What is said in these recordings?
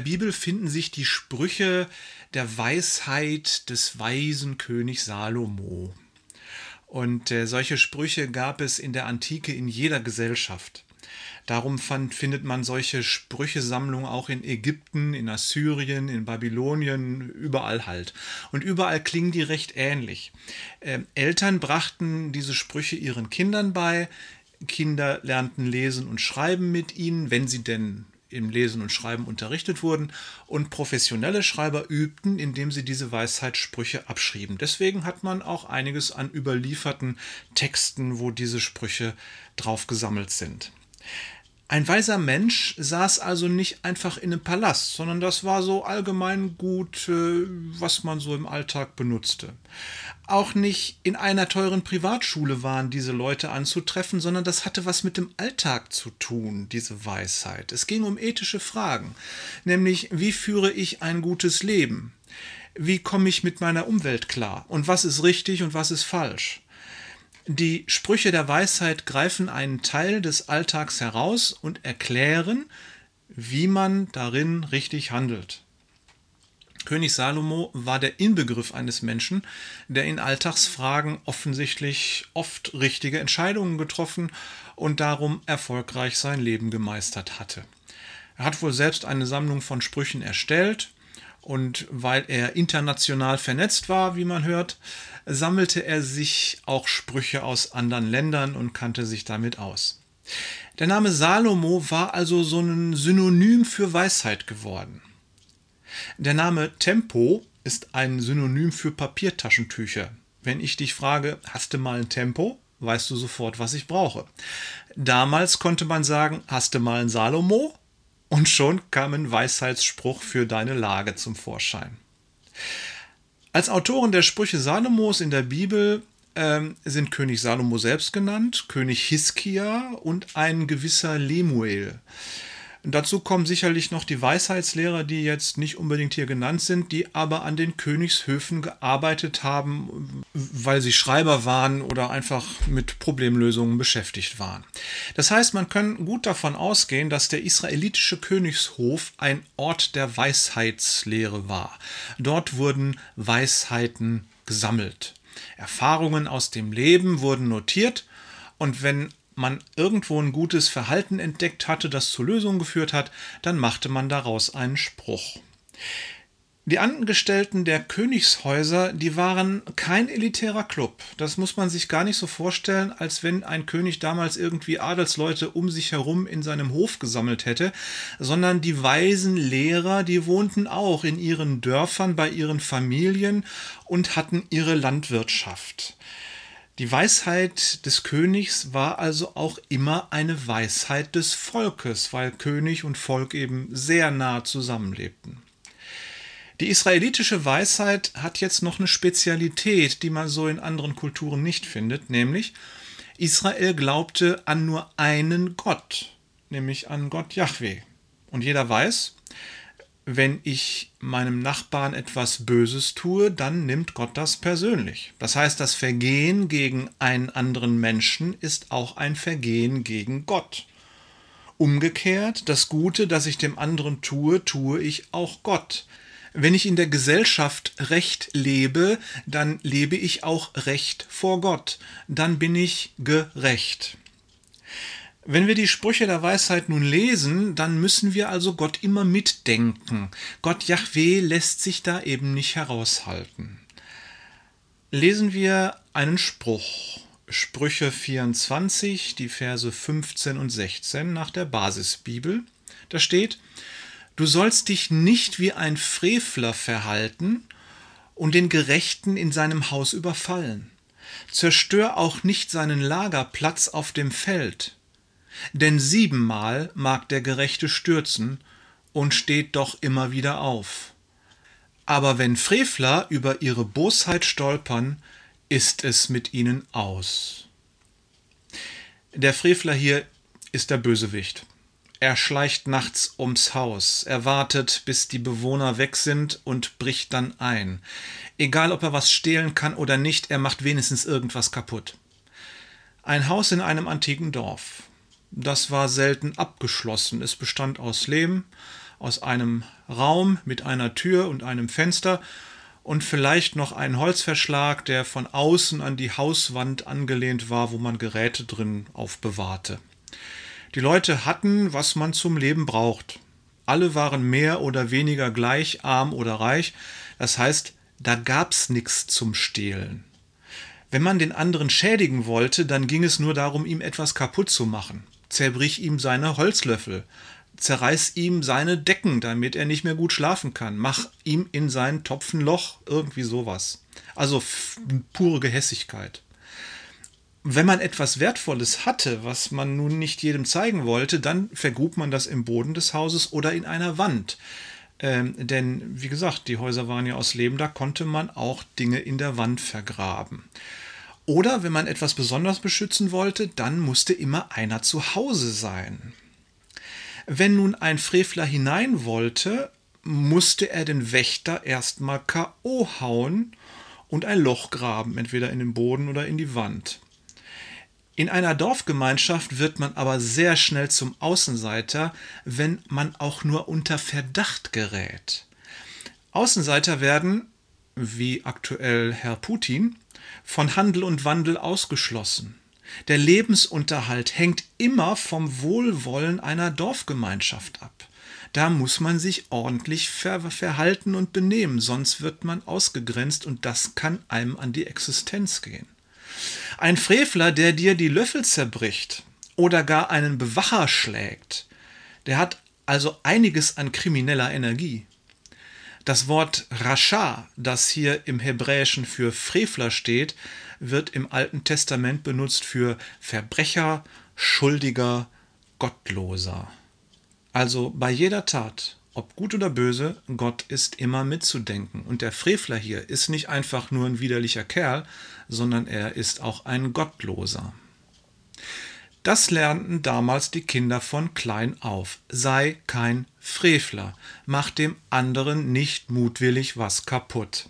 Der Bibel finden sich die Sprüche der Weisheit des weisen König Salomo. Und äh, solche Sprüche gab es in der Antike in jeder Gesellschaft. Darum fand, findet man solche Sprüchesammlungen auch in Ägypten, in Assyrien, in Babylonien, überall halt. Und überall klingen die recht ähnlich. Ähm, Eltern brachten diese Sprüche ihren Kindern bei. Kinder lernten lesen und schreiben mit ihnen, wenn sie denn im Lesen und Schreiben unterrichtet wurden und professionelle Schreiber übten, indem sie diese Weisheitssprüche abschrieben. Deswegen hat man auch einiges an überlieferten Texten, wo diese Sprüche drauf gesammelt sind. Ein weiser Mensch saß also nicht einfach in einem Palast, sondern das war so allgemein gut, äh, was man so im Alltag benutzte. Auch nicht in einer teuren Privatschule waren diese Leute anzutreffen, sondern das hatte was mit dem Alltag zu tun, diese Weisheit. Es ging um ethische Fragen, nämlich wie führe ich ein gutes Leben? Wie komme ich mit meiner Umwelt klar? Und was ist richtig und was ist falsch? Die Sprüche der Weisheit greifen einen Teil des Alltags heraus und erklären, wie man darin richtig handelt. König Salomo war der Inbegriff eines Menschen, der in Alltagsfragen offensichtlich oft richtige Entscheidungen getroffen und darum erfolgreich sein Leben gemeistert hatte. Er hat wohl selbst eine Sammlung von Sprüchen erstellt und weil er international vernetzt war, wie man hört, sammelte er sich auch Sprüche aus anderen Ländern und kannte sich damit aus. Der Name Salomo war also so ein Synonym für Weisheit geworden. Der Name Tempo ist ein Synonym für Papiertaschentücher. Wenn ich dich frage, hast du mal ein Tempo, weißt du sofort, was ich brauche. Damals konnte man sagen, hast du mal ein Salomo? Und schon kam ein Weisheitsspruch für deine Lage zum Vorschein. Als Autoren der Sprüche Salomos in der Bibel ähm, sind König Salomo selbst genannt, König Hiskia und ein gewisser Lemuel. Dazu kommen sicherlich noch die Weisheitslehrer, die jetzt nicht unbedingt hier genannt sind, die aber an den Königshöfen gearbeitet haben, weil sie Schreiber waren oder einfach mit Problemlösungen beschäftigt waren. Das heißt, man kann gut davon ausgehen, dass der israelitische Königshof ein Ort der Weisheitslehre war. Dort wurden Weisheiten gesammelt. Erfahrungen aus dem Leben wurden notiert und wenn man irgendwo ein gutes Verhalten entdeckt hatte, das zur Lösung geführt hat, dann machte man daraus einen Spruch. Die Angestellten der Königshäuser, die waren kein elitärer Club. Das muss man sich gar nicht so vorstellen, als wenn ein König damals irgendwie Adelsleute um sich herum in seinem Hof gesammelt hätte, sondern die weisen Lehrer, die wohnten auch in ihren Dörfern bei ihren Familien und hatten ihre Landwirtschaft. Die Weisheit des Königs war also auch immer eine Weisheit des Volkes, weil König und Volk eben sehr nah zusammenlebten. Die israelitische Weisheit hat jetzt noch eine Spezialität, die man so in anderen Kulturen nicht findet, nämlich Israel glaubte an nur einen Gott, nämlich an Gott Yahweh. Und jeder weiß, wenn ich meinem Nachbarn etwas Böses tue, dann nimmt Gott das persönlich. Das heißt, das Vergehen gegen einen anderen Menschen ist auch ein Vergehen gegen Gott. Umgekehrt, das Gute, das ich dem anderen tue, tue ich auch Gott. Wenn ich in der Gesellschaft Recht lebe, dann lebe ich auch Recht vor Gott. Dann bin ich gerecht. Wenn wir die Sprüche der Weisheit nun lesen, dann müssen wir also Gott immer mitdenken. Gott Yahweh lässt sich da eben nicht heraushalten. Lesen wir einen Spruch. Sprüche 24, die Verse 15 und 16 nach der Basisbibel. Da steht, Du sollst dich nicht wie ein Frevler verhalten und den Gerechten in seinem Haus überfallen. Zerstör auch nicht seinen Lagerplatz auf dem Feld denn siebenmal mag der Gerechte stürzen und steht doch immer wieder auf. Aber wenn Frevler über ihre Bosheit stolpern, ist es mit ihnen aus. Der Frevler hier ist der Bösewicht. Er schleicht nachts ums Haus, er wartet, bis die Bewohner weg sind und bricht dann ein. Egal, ob er was stehlen kann oder nicht, er macht wenigstens irgendwas kaputt. Ein Haus in einem antiken Dorf. Das war selten abgeschlossen. Es bestand aus Lehm, aus einem Raum mit einer Tür und einem Fenster und vielleicht noch einen Holzverschlag, der von außen an die Hauswand angelehnt war, wo man Geräte drin aufbewahrte. Die Leute hatten, was man zum Leben braucht. Alle waren mehr oder weniger gleich arm oder reich. Das heißt, da gab's nichts zum Stehlen. Wenn man den anderen schädigen wollte, dann ging es nur darum, ihm etwas kaputt zu machen. Zerbrich ihm seine Holzlöffel, zerreiß ihm seine Decken, damit er nicht mehr gut schlafen kann, mach ihm in seinen Topf ein Loch, irgendwie sowas. Also pure Gehässigkeit. Wenn man etwas Wertvolles hatte, was man nun nicht jedem zeigen wollte, dann vergrub man das im Boden des Hauses oder in einer Wand. Ähm, denn, wie gesagt, die Häuser waren ja aus Lehm, da konnte man auch Dinge in der Wand vergraben. Oder wenn man etwas besonders beschützen wollte, dann musste immer einer zu Hause sein. Wenn nun ein Frevler hinein wollte, musste er den Wächter erstmal K.O. hauen und ein Loch graben, entweder in den Boden oder in die Wand. In einer Dorfgemeinschaft wird man aber sehr schnell zum Außenseiter, wenn man auch nur unter Verdacht gerät. Außenseiter werden, wie aktuell Herr Putin, von Handel und Wandel ausgeschlossen. Der Lebensunterhalt hängt immer vom Wohlwollen einer Dorfgemeinschaft ab. Da muss man sich ordentlich ver verhalten und benehmen, sonst wird man ausgegrenzt und das kann einem an die Existenz gehen. Ein Frevler, der dir die Löffel zerbricht oder gar einen Bewacher schlägt, der hat also einiges an krimineller Energie. Das Wort Rascha, das hier im Hebräischen für Frevler steht, wird im Alten Testament benutzt für Verbrecher, Schuldiger, Gottloser. Also bei jeder Tat, ob gut oder böse, Gott ist immer mitzudenken. Und der Frevler hier ist nicht einfach nur ein widerlicher Kerl, sondern er ist auch ein Gottloser. Das lernten damals die Kinder von klein auf. Sei kein Frevler, mach dem anderen nicht mutwillig was kaputt.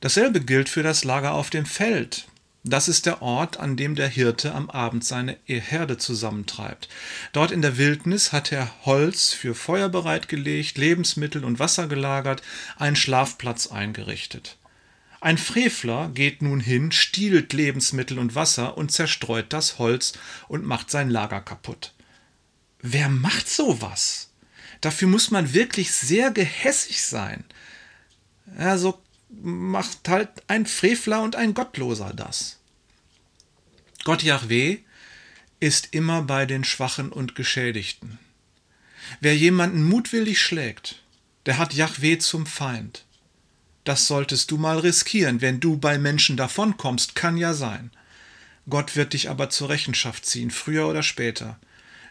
Dasselbe gilt für das Lager auf dem Feld. Das ist der Ort, an dem der Hirte am Abend seine Herde zusammentreibt. Dort in der Wildnis hat er Holz für Feuer bereitgelegt, Lebensmittel und Wasser gelagert, einen Schlafplatz eingerichtet. Ein Frevler geht nun hin, stiehlt Lebensmittel und Wasser und zerstreut das Holz und macht sein Lager kaputt. Wer macht sowas? Dafür muss man wirklich sehr gehässig sein. Ja, so macht halt ein Frevler und ein Gottloser das. Gott Yahweh ist immer bei den Schwachen und Geschädigten. Wer jemanden mutwillig schlägt, der hat Yahweh zum Feind. Das solltest du mal riskieren, wenn du bei Menschen davonkommst, kann ja sein. Gott wird dich aber zur Rechenschaft ziehen, früher oder später,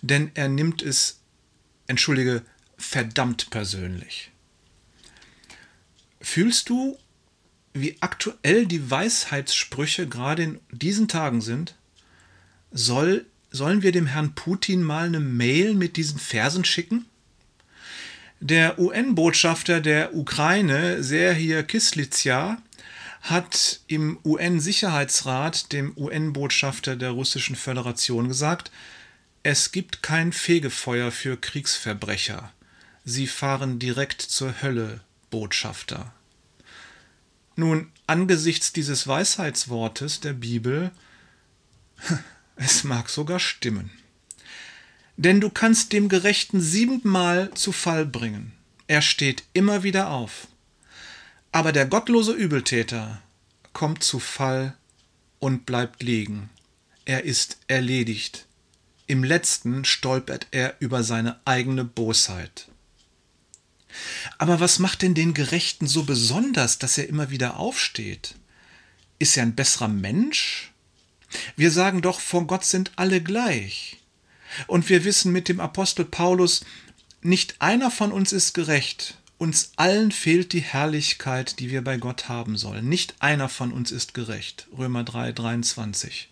denn er nimmt es, entschuldige, verdammt persönlich. Fühlst du, wie aktuell die Weisheitssprüche gerade in diesen Tagen sind? Soll, sollen wir dem Herrn Putin mal eine Mail mit diesen Versen schicken? Der UN-Botschafter der Ukraine, Serhir Kislitsa, hat im UN-Sicherheitsrat dem UN-Botschafter der Russischen Föderation gesagt, es gibt kein Fegefeuer für Kriegsverbrecher. Sie fahren direkt zur Hölle, Botschafter. Nun, angesichts dieses Weisheitswortes der Bibel, es mag sogar stimmen denn du kannst dem Gerechten siebenmal zu Fall bringen. Er steht immer wieder auf. Aber der gottlose Übeltäter kommt zu Fall und bleibt liegen. Er ist erledigt. Im letzten stolpert er über seine eigene Bosheit. Aber was macht denn den Gerechten so besonders, dass er immer wieder aufsteht? Ist er ein besserer Mensch? Wir sagen doch, vor Gott sind alle gleich. Und wir wissen mit dem Apostel Paulus, nicht einer von uns ist gerecht. Uns allen fehlt die Herrlichkeit, die wir bei Gott haben sollen. Nicht einer von uns ist gerecht. Römer 3, 23.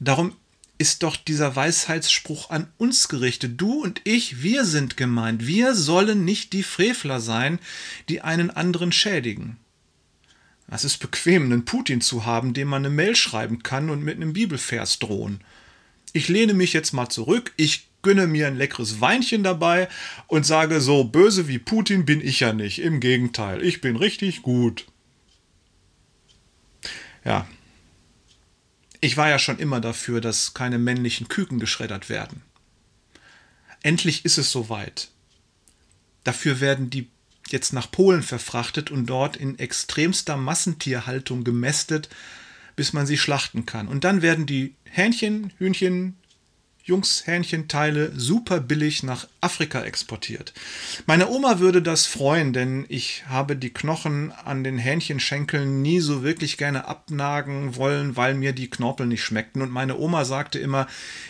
Darum ist doch dieser Weisheitsspruch an uns gerichtet. Du und ich, wir sind gemeint. Wir sollen nicht die Frevler sein, die einen anderen schädigen. Es ist bequem, einen Putin zu haben, dem man eine Mail schreiben kann und mit einem Bibelvers drohen ich lehne mich jetzt mal zurück, ich gönne mir ein leckeres Weinchen dabei und sage, so böse wie Putin bin ich ja nicht. Im Gegenteil, ich bin richtig gut. Ja. Ich war ja schon immer dafür, dass keine männlichen Küken geschreddert werden. Endlich ist es soweit. Dafür werden die jetzt nach Polen verfrachtet und dort in extremster Massentierhaltung gemästet, bis man sie schlachten kann. Und dann werden die Hähnchen, Hühnchen, Jungshähnchenteile super billig nach Afrika exportiert. Meine Oma würde das freuen, denn ich habe die Knochen an den Hähnchenschenkeln nie so wirklich gerne abnagen wollen, weil mir die Knorpel nicht schmeckten. Und meine Oma sagte immer,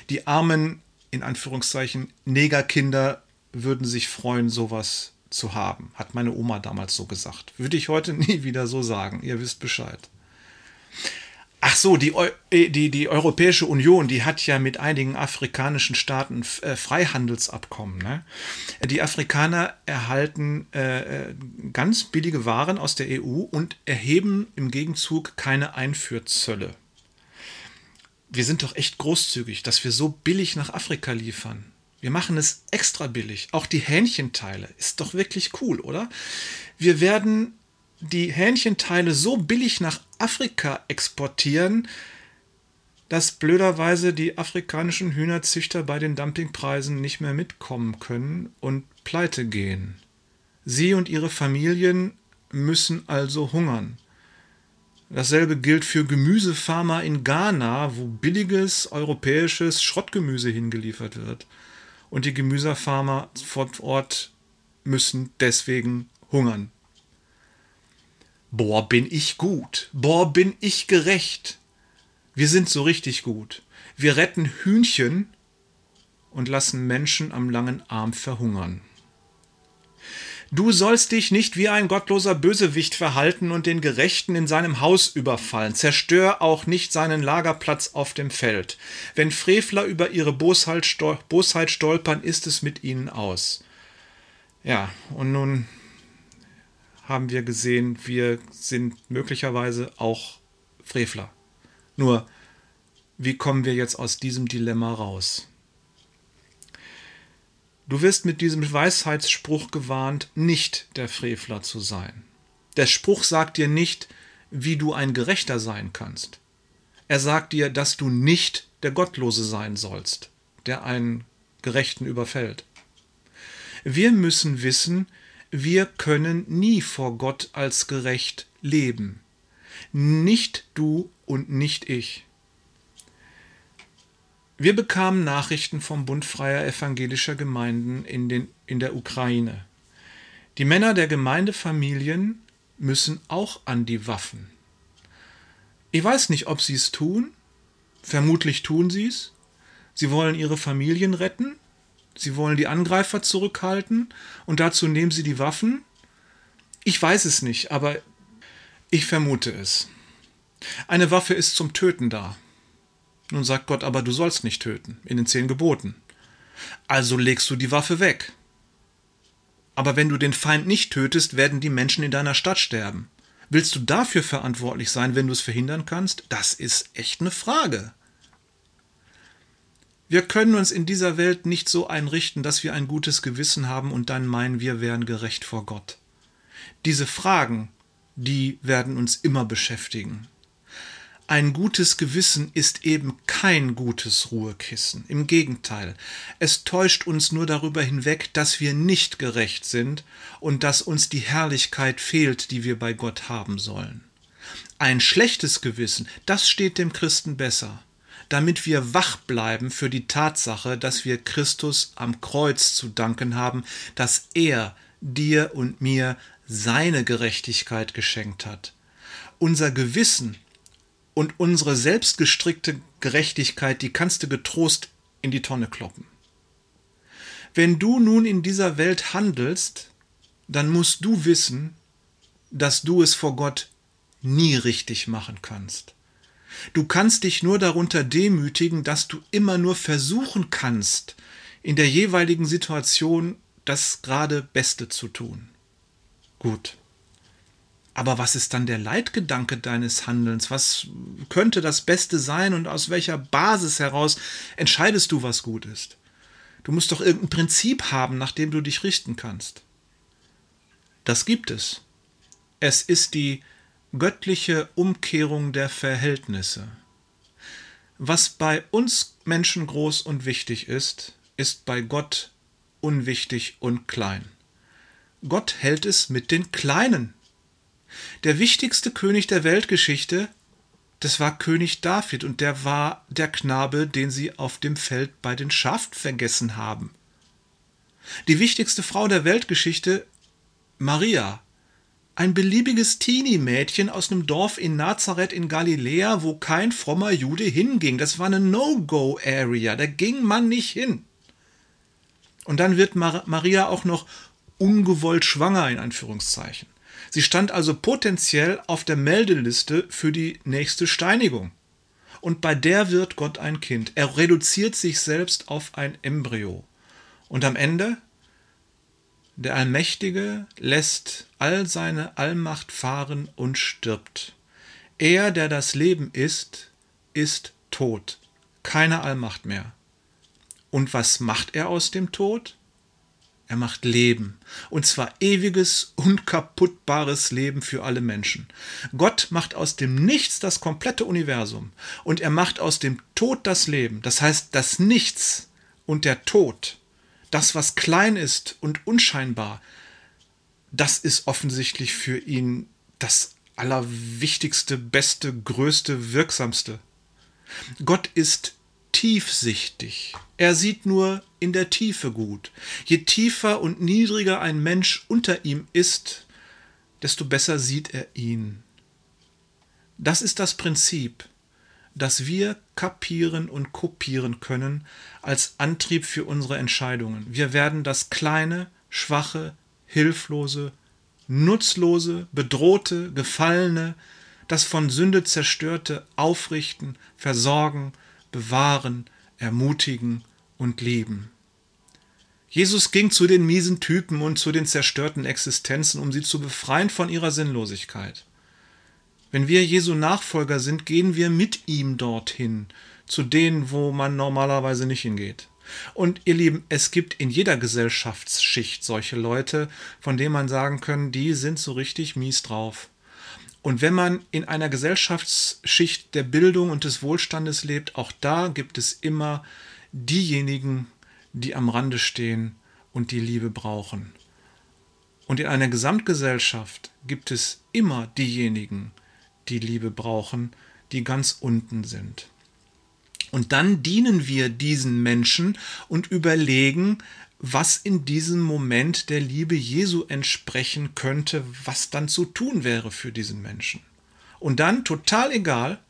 die armen, in Anführungszeichen, Negerkinder würden sich freuen, sowas zu haben. Hat meine Oma damals so gesagt. Würde ich heute nie wieder so sagen. Ihr wisst Bescheid. Ach so, die, äh, die, die Europäische Union, die hat ja mit einigen afrikanischen Staaten äh, Freihandelsabkommen. Ne? Die Afrikaner erhalten äh, äh ganz billige Waren aus der EU und erheben im Gegenzug keine Einfuhrzölle. Wir sind doch echt großzügig, dass wir so billig nach Afrika liefern. Wir machen es extra billig. Auch die Hähnchenteile ist doch wirklich cool, oder? Wir werden die Hähnchenteile so billig nach Afrika exportieren, dass blöderweise die afrikanischen Hühnerzüchter bei den Dumpingpreisen nicht mehr mitkommen können und pleite gehen. Sie und ihre Familien müssen also hungern. Dasselbe gilt für Gemüsefarmer in Ghana, wo billiges europäisches Schrottgemüse hingeliefert wird. Und die Gemüsefarmer vor Ort müssen deswegen hungern. Boah, bin ich gut. Boah, bin ich gerecht. Wir sind so richtig gut. Wir retten Hühnchen und lassen Menschen am langen Arm verhungern. Du sollst dich nicht wie ein gottloser Bösewicht verhalten und den Gerechten in seinem Haus überfallen. Zerstör auch nicht seinen Lagerplatz auf dem Feld. Wenn Frevler über ihre Bosheit, stolpern, ist es mit ihnen aus. Ja, und nun haben wir gesehen, wir sind möglicherweise auch Frevler. Nur, wie kommen wir jetzt aus diesem Dilemma raus? Du wirst mit diesem Weisheitsspruch gewarnt, nicht der Frevler zu sein. Der Spruch sagt dir nicht, wie du ein Gerechter sein kannst. Er sagt dir, dass du nicht der Gottlose sein sollst, der einen Gerechten überfällt. Wir müssen wissen, wir können nie vor Gott als gerecht leben. Nicht du und nicht ich. Wir bekamen Nachrichten vom Bund freier evangelischer Gemeinden in, den, in der Ukraine. Die Männer der Gemeindefamilien müssen auch an die Waffen. Ich weiß nicht, ob sie es tun. Vermutlich tun sie es. Sie wollen ihre Familien retten Sie wollen die Angreifer zurückhalten und dazu nehmen sie die Waffen? Ich weiß es nicht, aber ich vermute es. Eine Waffe ist zum Töten da. Nun sagt Gott aber, du sollst nicht töten, in den zehn Geboten. Also legst du die Waffe weg. Aber wenn du den Feind nicht tötest, werden die Menschen in deiner Stadt sterben. Willst du dafür verantwortlich sein, wenn du es verhindern kannst? Das ist echt eine Frage. Wir können uns in dieser Welt nicht so einrichten, dass wir ein gutes Gewissen haben und dann meinen, wir wären gerecht vor Gott. Diese Fragen, die werden uns immer beschäftigen. Ein gutes Gewissen ist eben kein gutes Ruhekissen. Im Gegenteil, es täuscht uns nur darüber hinweg, dass wir nicht gerecht sind und dass uns die Herrlichkeit fehlt, die wir bei Gott haben sollen. Ein schlechtes Gewissen, das steht dem Christen besser damit wir wach bleiben für die Tatsache, dass wir Christus am Kreuz zu danken haben, dass er dir und mir seine Gerechtigkeit geschenkt hat. Unser Gewissen und unsere selbstgestrickte Gerechtigkeit, die kannst du getrost in die Tonne kloppen. Wenn du nun in dieser Welt handelst, dann musst du wissen, dass du es vor Gott nie richtig machen kannst. Du kannst dich nur darunter demütigen, dass du immer nur versuchen kannst, in der jeweiligen Situation das gerade Beste zu tun. Gut. Aber was ist dann der Leitgedanke deines Handelns? Was könnte das Beste sein und aus welcher Basis heraus entscheidest du, was gut ist? Du musst doch irgendein Prinzip haben, nach dem du dich richten kannst. Das gibt es. Es ist die göttliche Umkehrung der Verhältnisse. Was bei uns Menschen groß und wichtig ist, ist bei Gott unwichtig und klein. Gott hält es mit den Kleinen. Der wichtigste König der Weltgeschichte, das war König David und der war der Knabe, den sie auf dem Feld bei den Schafen vergessen haben. Die wichtigste Frau der Weltgeschichte, Maria, ein beliebiges Teenie-Mädchen aus einem Dorf in Nazareth in Galiläa, wo kein frommer Jude hinging. Das war eine No-Go-Area, da ging man nicht hin. Und dann wird Mar Maria auch noch ungewollt schwanger, in Anführungszeichen. Sie stand also potenziell auf der Meldeliste für die nächste Steinigung. Und bei der wird Gott ein Kind. Er reduziert sich selbst auf ein Embryo. Und am Ende der Allmächtige lässt all seine Allmacht fahren und stirbt. Er, der das Leben ist, ist tot. Keine Allmacht mehr. Und was macht er aus dem Tod? Er macht Leben. Und zwar ewiges, unkaputtbares Leben für alle Menschen. Gott macht aus dem Nichts das komplette Universum. Und er macht aus dem Tod das Leben. Das heißt, das Nichts und der Tod das, was klein ist und unscheinbar, das ist offensichtlich für ihn das Allerwichtigste, Beste, Größte, Wirksamste. Gott ist tiefsichtig. Er sieht nur in der Tiefe gut. Je tiefer und niedriger ein Mensch unter ihm ist, desto besser sieht er ihn. Das ist das Prinzip das wir kapieren und kopieren können als Antrieb für unsere Entscheidungen. Wir werden das kleine, schwache, hilflose, nutzlose, bedrohte, gefallene, das von Sünde zerstörte aufrichten, versorgen, bewahren, ermutigen und lieben. Jesus ging zu den miesen Typen und zu den zerstörten Existenzen, um sie zu befreien von ihrer Sinnlosigkeit. Wenn wir Jesu Nachfolger sind, gehen wir mit ihm dorthin, zu denen, wo man normalerweise nicht hingeht. Und ihr Lieben, es gibt in jeder Gesellschaftsschicht solche Leute, von denen man sagen kann, die sind so richtig mies drauf. Und wenn man in einer Gesellschaftsschicht der Bildung und des Wohlstandes lebt, auch da gibt es immer diejenigen, die am Rande stehen und die Liebe brauchen. Und in einer Gesamtgesellschaft gibt es immer diejenigen, die Liebe brauchen, die ganz unten sind. Und dann dienen wir diesen Menschen und überlegen, was in diesem Moment der Liebe Jesu entsprechen könnte, was dann zu tun wäre für diesen Menschen. Und dann, total egal,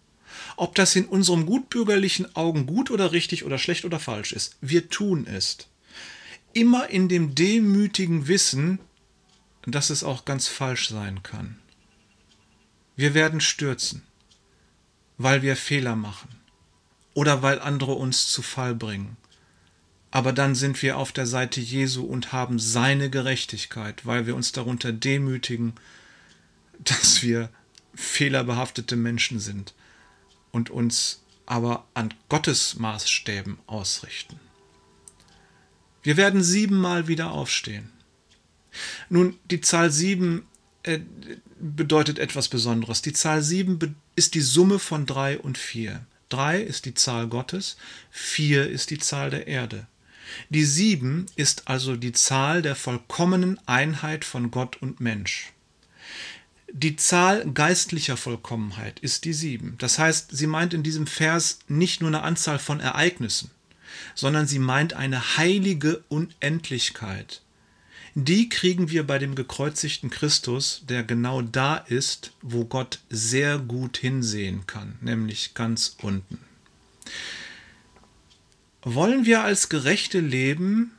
ob das in unserem gutbürgerlichen Augen gut oder richtig oder schlecht oder falsch ist, wir tun es. Immer in dem demütigen Wissen, dass es auch ganz falsch sein kann. Wir werden stürzen, weil wir Fehler machen oder weil andere uns zu Fall bringen. Aber dann sind wir auf der Seite Jesu und haben seine Gerechtigkeit, weil wir uns darunter demütigen, dass wir fehlerbehaftete Menschen sind und uns aber an Gottes Maßstäben ausrichten. Wir werden siebenmal wieder aufstehen. Nun, die Zahl sieben äh, bedeutet etwas Besonderes. Die Zahl 7 ist die Summe von 3 und 4. 3 ist die Zahl Gottes, 4 ist die Zahl der Erde. Die 7 ist also die Zahl der vollkommenen Einheit von Gott und Mensch. Die Zahl geistlicher Vollkommenheit ist die 7. Das heißt, sie meint in diesem Vers nicht nur eine Anzahl von Ereignissen, sondern sie meint eine heilige Unendlichkeit die kriegen wir bei dem gekreuzigten Christus, der genau da ist, wo Gott sehr gut hinsehen kann, nämlich ganz unten. Wollen wir als Gerechte leben,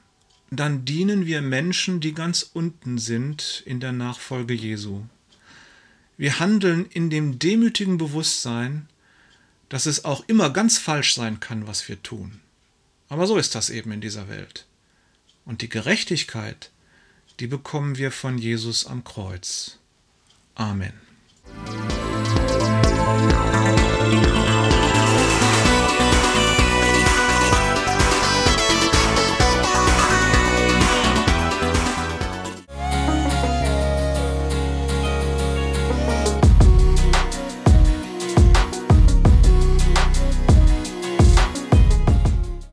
dann dienen wir Menschen, die ganz unten sind in der Nachfolge Jesu. Wir handeln in dem demütigen Bewusstsein, dass es auch immer ganz falsch sein kann, was wir tun. Aber so ist das eben in dieser Welt. Und die Gerechtigkeit, die bekommen wir von Jesus am Kreuz. Amen.